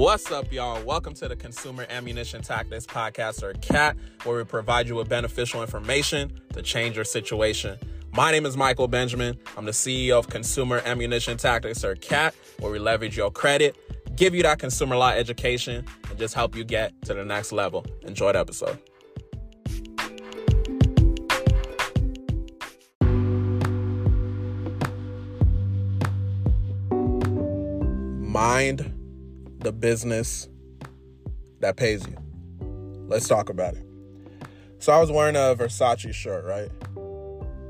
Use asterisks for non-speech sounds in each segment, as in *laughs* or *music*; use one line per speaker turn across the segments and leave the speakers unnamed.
What's up, y'all? Welcome to the Consumer Ammunition Tactics Podcast, or CAT, where we provide you with beneficial information to change your situation. My name is Michael Benjamin. I'm the CEO of Consumer Ammunition Tactics, or CAT, where we leverage your credit, give you that consumer law education, and just help you get to the next level. Enjoy the episode. Mind the business that pays you. Let's talk about it. So I was wearing a Versace shirt, right?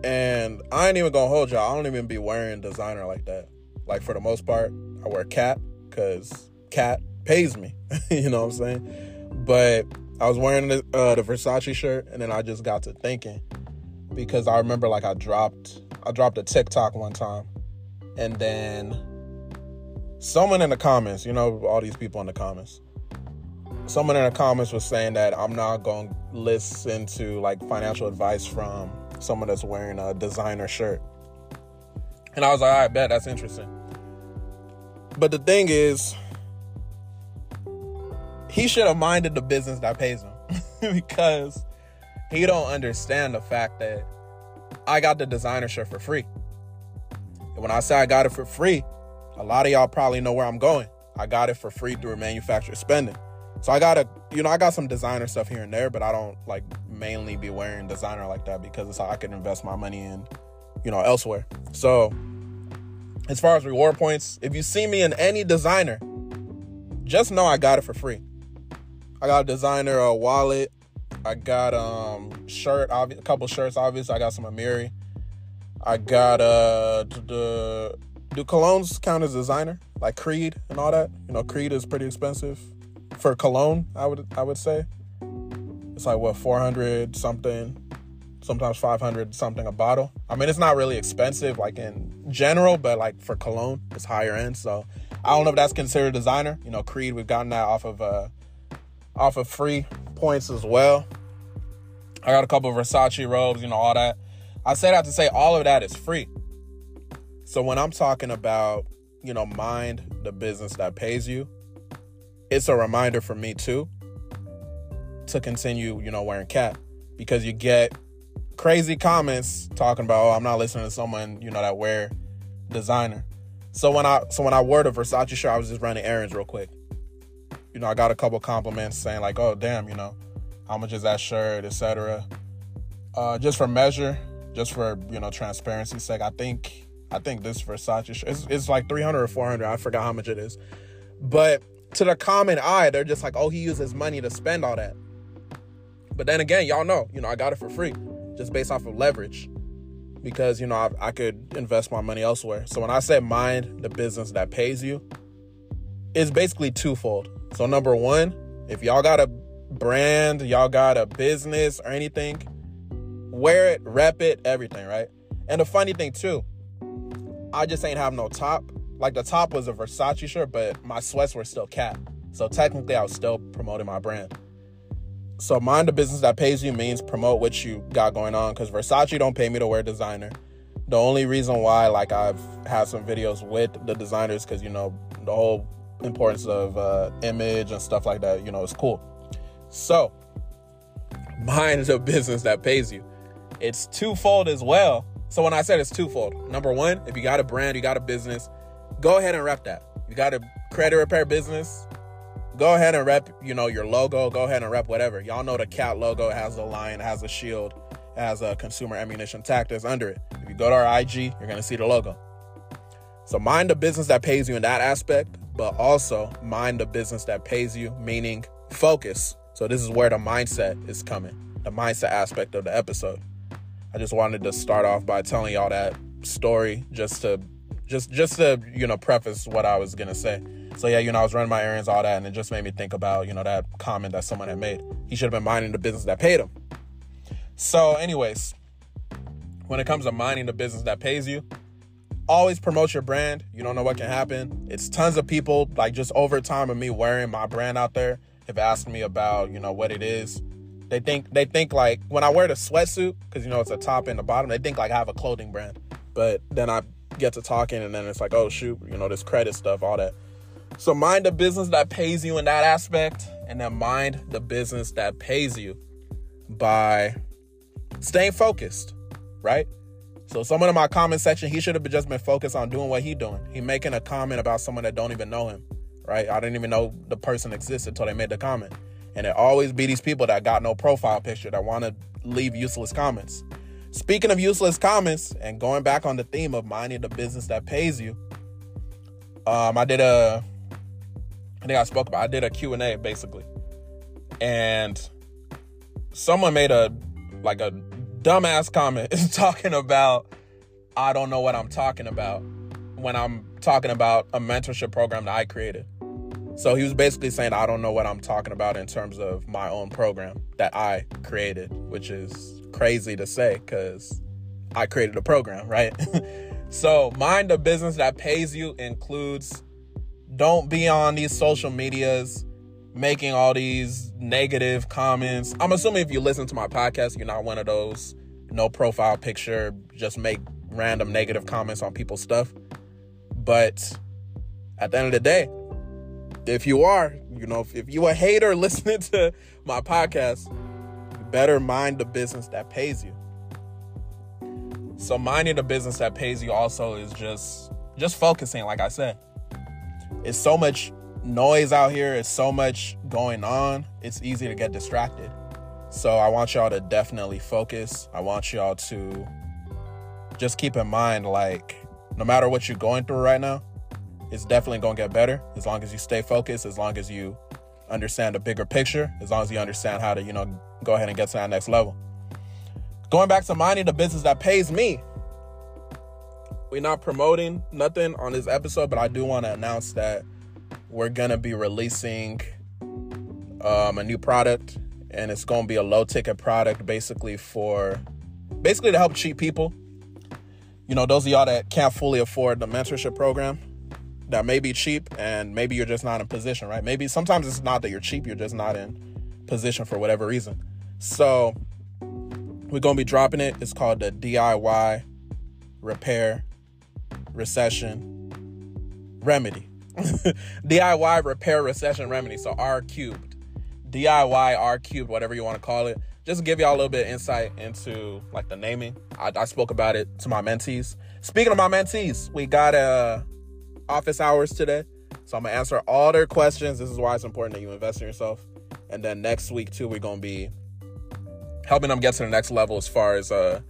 And I ain't even gonna hold y'all. I don't even be wearing designer like that. Like for the most part, I wear cat because cat pays me. *laughs* you know what I'm saying? But I was wearing the, uh, the Versace shirt, and then I just got to thinking because I remember like I dropped I dropped a TikTok one time, and then someone in the comments, you know, all these people in the comments, someone in the comments was saying that I'm not going to listen to like financial advice from someone that's wearing a designer shirt. And I was like, I bet that's interesting. But the thing is, he should have minded the business that pays him *laughs* because he don't understand the fact that I got the designer shirt for free. And when I say I got it for free, a lot of y'all probably know where I'm going. I got it for free through manufactured spending. So I got a, you know, I got some designer stuff here and there, but I don't like mainly be wearing designer like that because it's how I can invest my money in, you know, elsewhere. So as far as reward points, if you see me in any designer, just know I got it for free. I got a designer a wallet. I got um shirt, a couple shirts. Obviously, I got some Amiri. I got uh the do colognes count as designer like Creed and all that? You know, Creed is pretty expensive for cologne. I would I would say it's like what 400 something, sometimes 500 something a bottle. I mean, it's not really expensive like in general, but like for cologne, it's higher end. So I don't know if that's considered designer. You know, Creed we've gotten that off of uh off of free points as well. I got a couple Versace robes, you know, all that. I say that to say all of that is free. So when I'm talking about, you know, mind the business that pays you, it's a reminder for me too to continue, you know, wearing cat because you get crazy comments talking about, oh, I'm not listening to someone, you know, that wear designer. So when I so when I wore the Versace shirt, I was just running errands real quick. You know, I got a couple compliments saying like, "Oh, damn, you know, how much is that shirt, etc." Uh, just for measure, just for you know transparency's sake, I think I think this Versace shirt it's, it's like 300 or 400. I forgot how much it is. But to the common eye, they're just like, oh, he uses money to spend all that. But then again, y'all know, you know, I got it for free just based off of leverage because, you know, I, I could invest my money elsewhere. So when I say mind the business that pays you, it's basically twofold. So, number one, if y'all got a brand, y'all got a business or anything, wear it, rep it, everything, right? And the funny thing, too, I just ain't have no top. Like the top was a Versace shirt, but my sweats were still cat. So technically, I was still promoting my brand. So mind the business that pays you means promote what you got going on. Because Versace don't pay me to wear designer. The only reason why, like, I've had some videos with the designers, because you know the whole importance of uh, image and stuff like that. You know, is cool. So mind the business that pays you. It's twofold as well so when I said it's twofold, number one, if you got a brand, you got a business, go ahead and rep that. You got a credit repair business, go ahead and rep, you know, your logo, go ahead and rep whatever. Y'all know the cat logo has a lion, has a shield, has a consumer ammunition tactics under it. If you go to our IG, you're gonna see the logo. So mind the business that pays you in that aspect, but also mind the business that pays you, meaning focus. So this is where the mindset is coming, the mindset aspect of the episode. I just wanted to start off by telling y'all that story just to just just to you know preface what I was gonna say. So yeah, you know I was running my errands, all that, and it just made me think about you know that comment that someone had made. He should have been minding the business that paid him. So, anyways, when it comes to minding the business that pays you, always promote your brand. You don't know what can happen. It's tons of people like just over time of me wearing my brand out there have asked me about you know what it is they think they think like when I wear the sweatsuit because you know it's a top and a bottom. They think like I have a clothing brand, but then I get to talking and then it's like oh shoot, you know this credit stuff, all that. So mind the business that pays you in that aspect, and then mind the business that pays you by staying focused, right? So someone in my comment section, he should have just been focused on doing what he doing. He making a comment about someone that don't even know him, right? I didn't even know the person existed until they made the comment. And it always be these people that got no profile picture that want to leave useless comments. Speaking of useless comments and going back on the theme of minding the business that pays you, um, I did a, I think I spoke about, I did a Q&A basically. And someone made a, like a dumbass comment *laughs* talking about, I don't know what I'm talking about when I'm talking about a mentorship program that I created. So he was basically saying, I don't know what I'm talking about in terms of my own program that I created, which is crazy to say because I created a program, right? *laughs* so, mind the business that pays you includes don't be on these social medias making all these negative comments. I'm assuming if you listen to my podcast, you're not one of those no profile picture, just make random negative comments on people's stuff. But at the end of the day, if you are, you know, if, if you a hater *laughs* listening to my podcast, you better mind the business that pays you. So minding the business that pays you also is just just focusing, like I said. It's so much noise out here, it's so much going on, it's easy to get distracted. So I want y'all to definitely focus. I want y'all to just keep in mind like no matter what you're going through right now, it's definitely going to get better as long as you stay focused, as long as you understand the bigger picture, as long as you understand how to, you know, go ahead and get to that next level. Going back to minding the business that pays me. We're not promoting nothing on this episode, but I do want to announce that we're going to be releasing um, a new product and it's going to be a low ticket product basically for basically to help cheap people. You know, those of y'all that can't fully afford the mentorship program, that may be cheap and maybe you're just not in position, right? Maybe sometimes it's not that you're cheap, you're just not in position for whatever reason. So we're to be dropping it. It's called the DIY repair recession remedy. *laughs* DIY repair recession remedy. So R cubed. DIY R cubed, whatever you want to call it. Just give y'all a little bit of insight into like the naming. I, I spoke about it to my mentees. Speaking of my mentees, we got a office hours today. So I'm gonna answer all their questions. This is why it's important that you invest in yourself. And then next week too, we're gonna be helping them get to the next level as far as uh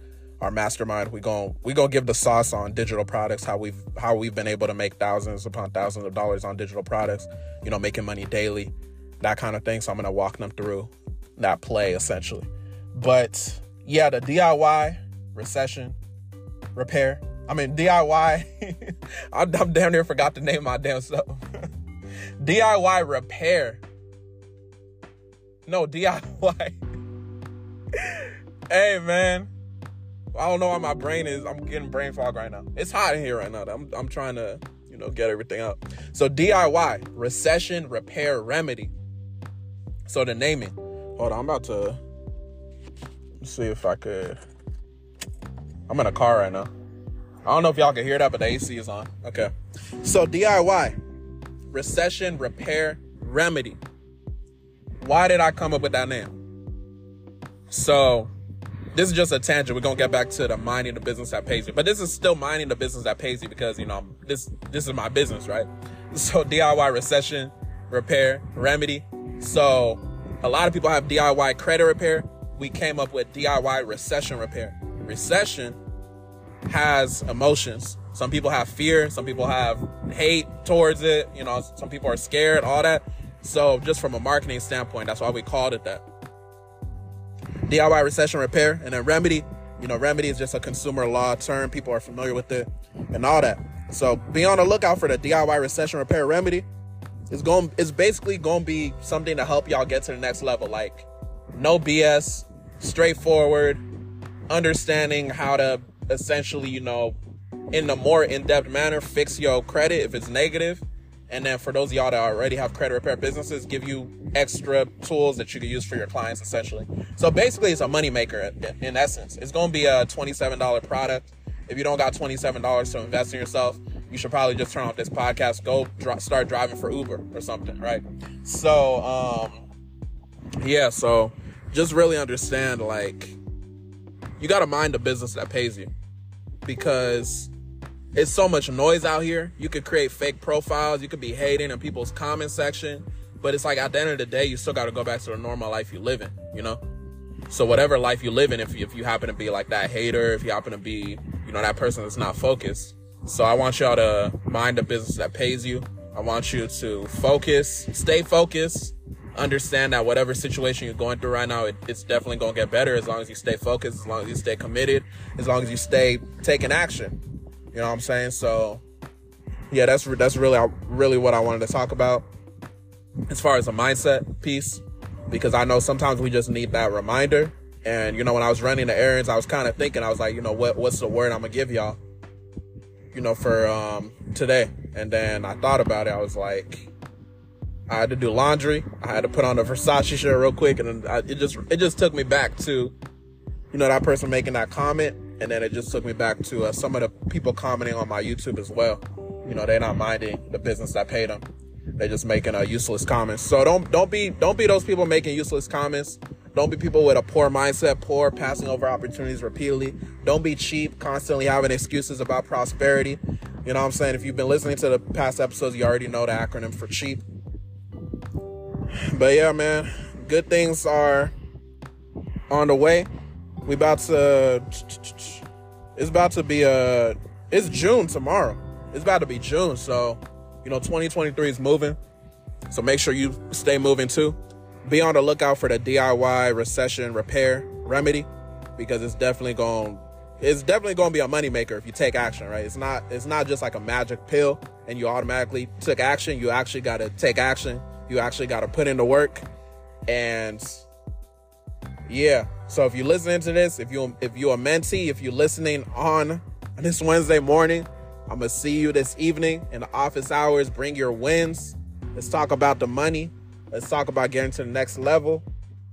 our mastermind. We going we gonna give the sauce on digital products, how we've how we've been able to make thousands upon thousands of dollars on digital products, you know, making money daily, that kind of thing. So I'm gonna walk them through that play essentially. But yeah, the DIY recession repair I mean, DIY. *laughs* I'm, damn near forgot to name my damn self. *laughs* DIY repair. No, DIY. *laughs* hey, man. I don't know why my brain is. I'm getting brain fog right now. It's hot in here right now. I'm, I'm trying to, you know, get everything up. So DIY, recession repair remedy. So the naming. Hold on, I'm about to see if I could. I'm in a car right now. I don't know if y'all can hear that, but the AC is on. Okay. So DIY, recession repair remedy. Why did I come up with that name? So this is just a tangent. We're gonna get back to the mining the business that pays you, but this is still mining the business that pays you because you know this this is my business, right? So DIY recession repair remedy. So a lot of people have DIY credit repair. We came up with DIY recession repair. Recession has emotions. Some people have fear, some people have hate towards it, you know, some people are scared, all that. So, just from a marketing standpoint, that's why we called it that. DIY recession repair and then remedy, you know, remedy is just a consumer law term. People are familiar with it and all that. So, be on the lookout for the DIY recession repair remedy. It's going it's basically going to be something to help y'all get to the next level like no BS, straightforward, understanding how to essentially, you know, in a more in-depth manner, fix your credit if it's negative. And then for those of y'all that already have credit repair businesses, give you extra tools that you can use for your clients essentially. So basically it's a money maker in essence. It's gonna be a $27 product. If you don't got $27 to invest in yourself, you should probably just turn off this podcast, go dr- start driving for Uber or something, right? So, um, yeah, so just really understand like you got to mind the business that pays you because it's so much noise out here. You could create fake profiles, you could be hating in people's comment section, but it's like at the end of the day, you still got to go back to the normal life you live in, you know? So whatever life you live in, if you, if you happen to be like that hater, if you happen to be, you know, that person that's not focused. So I want y'all to mind a business that pays you. I want you to focus, stay focused, understand that whatever situation you're going through right now, it, it's definitely going to get better as long as you stay focused, as long as you stay committed, as long as you stay taking action. You know what I'm saying? So yeah, that's that's really really what I wanted to talk about as far as a mindset piece because I know sometimes we just need that reminder. And you know, when I was running the errands, I was kind of thinking, I was like, you know, what what's the word I'm gonna give y'all, you know, for um today. And then I thought about it. I was like, I had to do laundry. I had to put on a Versace shirt real quick, and I, it just it just took me back to, you know, that person making that comment, and then it just took me back to uh, some of the people commenting on my YouTube as well. You know, they're not minding the business that paid them. They're just making uh, useless comments. So don't don't be don't be those people making useless comments. Don't be people with a poor mindset, poor passing over opportunities repeatedly. Don't be cheap, constantly having excuses about prosperity. You know what I'm saying? If you've been listening to the past episodes, you already know the acronym for cheap. But yeah, man, good things are on the way. We about to it's about to be a it's June tomorrow. It's about to be June, so you know, 2023 is moving. So make sure you stay moving too. Be on the lookout for the DIY recession repair remedy because it's definitely going it's definitely going to be a moneymaker if you take action, right? It's not it's not just like a magic pill and you automatically took action. You actually got to take action. You actually got to put in the work. And yeah, so if you're listening to this, if you if you're a mentee, if you're listening on this Wednesday morning, I'm gonna see you this evening in the office hours. Bring your wins. Let's talk about the money. Let's talk about getting to the next level.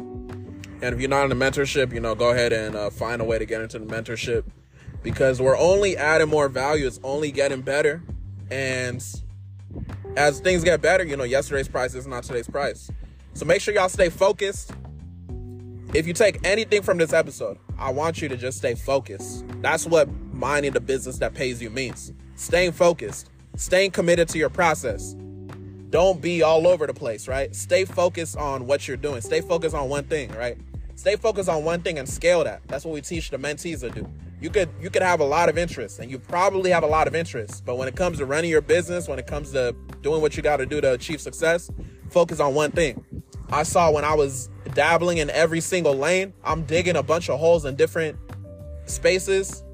And if you're not in the mentorship, you know, go ahead and uh, find a way to get into the mentorship because we're only adding more value. It's only getting better. And as things get better, you know, yesterday's price is not today's price. So make sure y'all stay focused. If you take anything from this episode, I want you to just stay focused. That's what minding the business that pays you means staying focused, staying committed to your process. Don't be all over the place, right? Stay focused on what you're doing. Stay focused on one thing, right? Stay focused on one thing and scale that. That's what we teach the mentees to do. You could you could have a lot of interest and you probably have a lot of interest, but when it comes to running your business, when it comes to doing what you got to do to achieve success, focus on one thing. I saw when I was dabbling in every single lane, I'm digging a bunch of holes in different spaces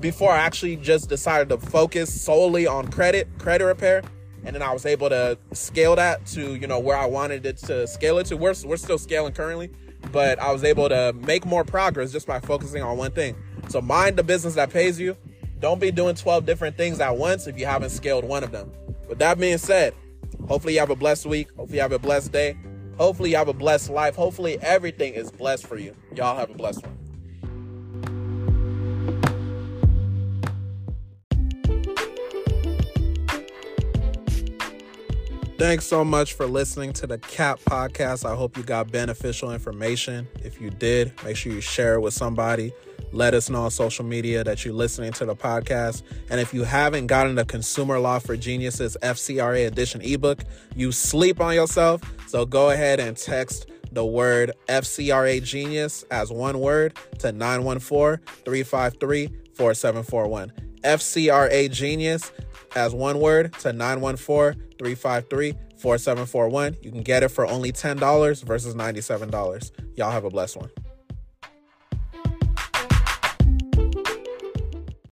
before I actually just decided to focus solely on credit, credit repair. And then I was able to scale that to, you know, where I wanted it to scale it to. We're, we're still scaling currently, but I was able to make more progress just by focusing on one thing. So mind the business that pays you. Don't be doing 12 different things at once if you haven't scaled one of them. With that being said, hopefully you have a blessed week. Hopefully you have a blessed day. Hopefully you have a blessed life. Hopefully everything is blessed for you. Y'all have a blessed one. Thanks so much for listening to the CAT podcast. I hope you got beneficial information. If you did, make sure you share it with somebody. Let us know on social media that you're listening to the podcast. And if you haven't gotten the Consumer Law for Geniuses FCRA edition ebook, you sleep on yourself. So go ahead and text the word FCRA Genius as one word to 914 353 4741. FCRA Genius as one word to 914 353 4741. You can get it for only $10 versus $97. Y'all have a blessed one.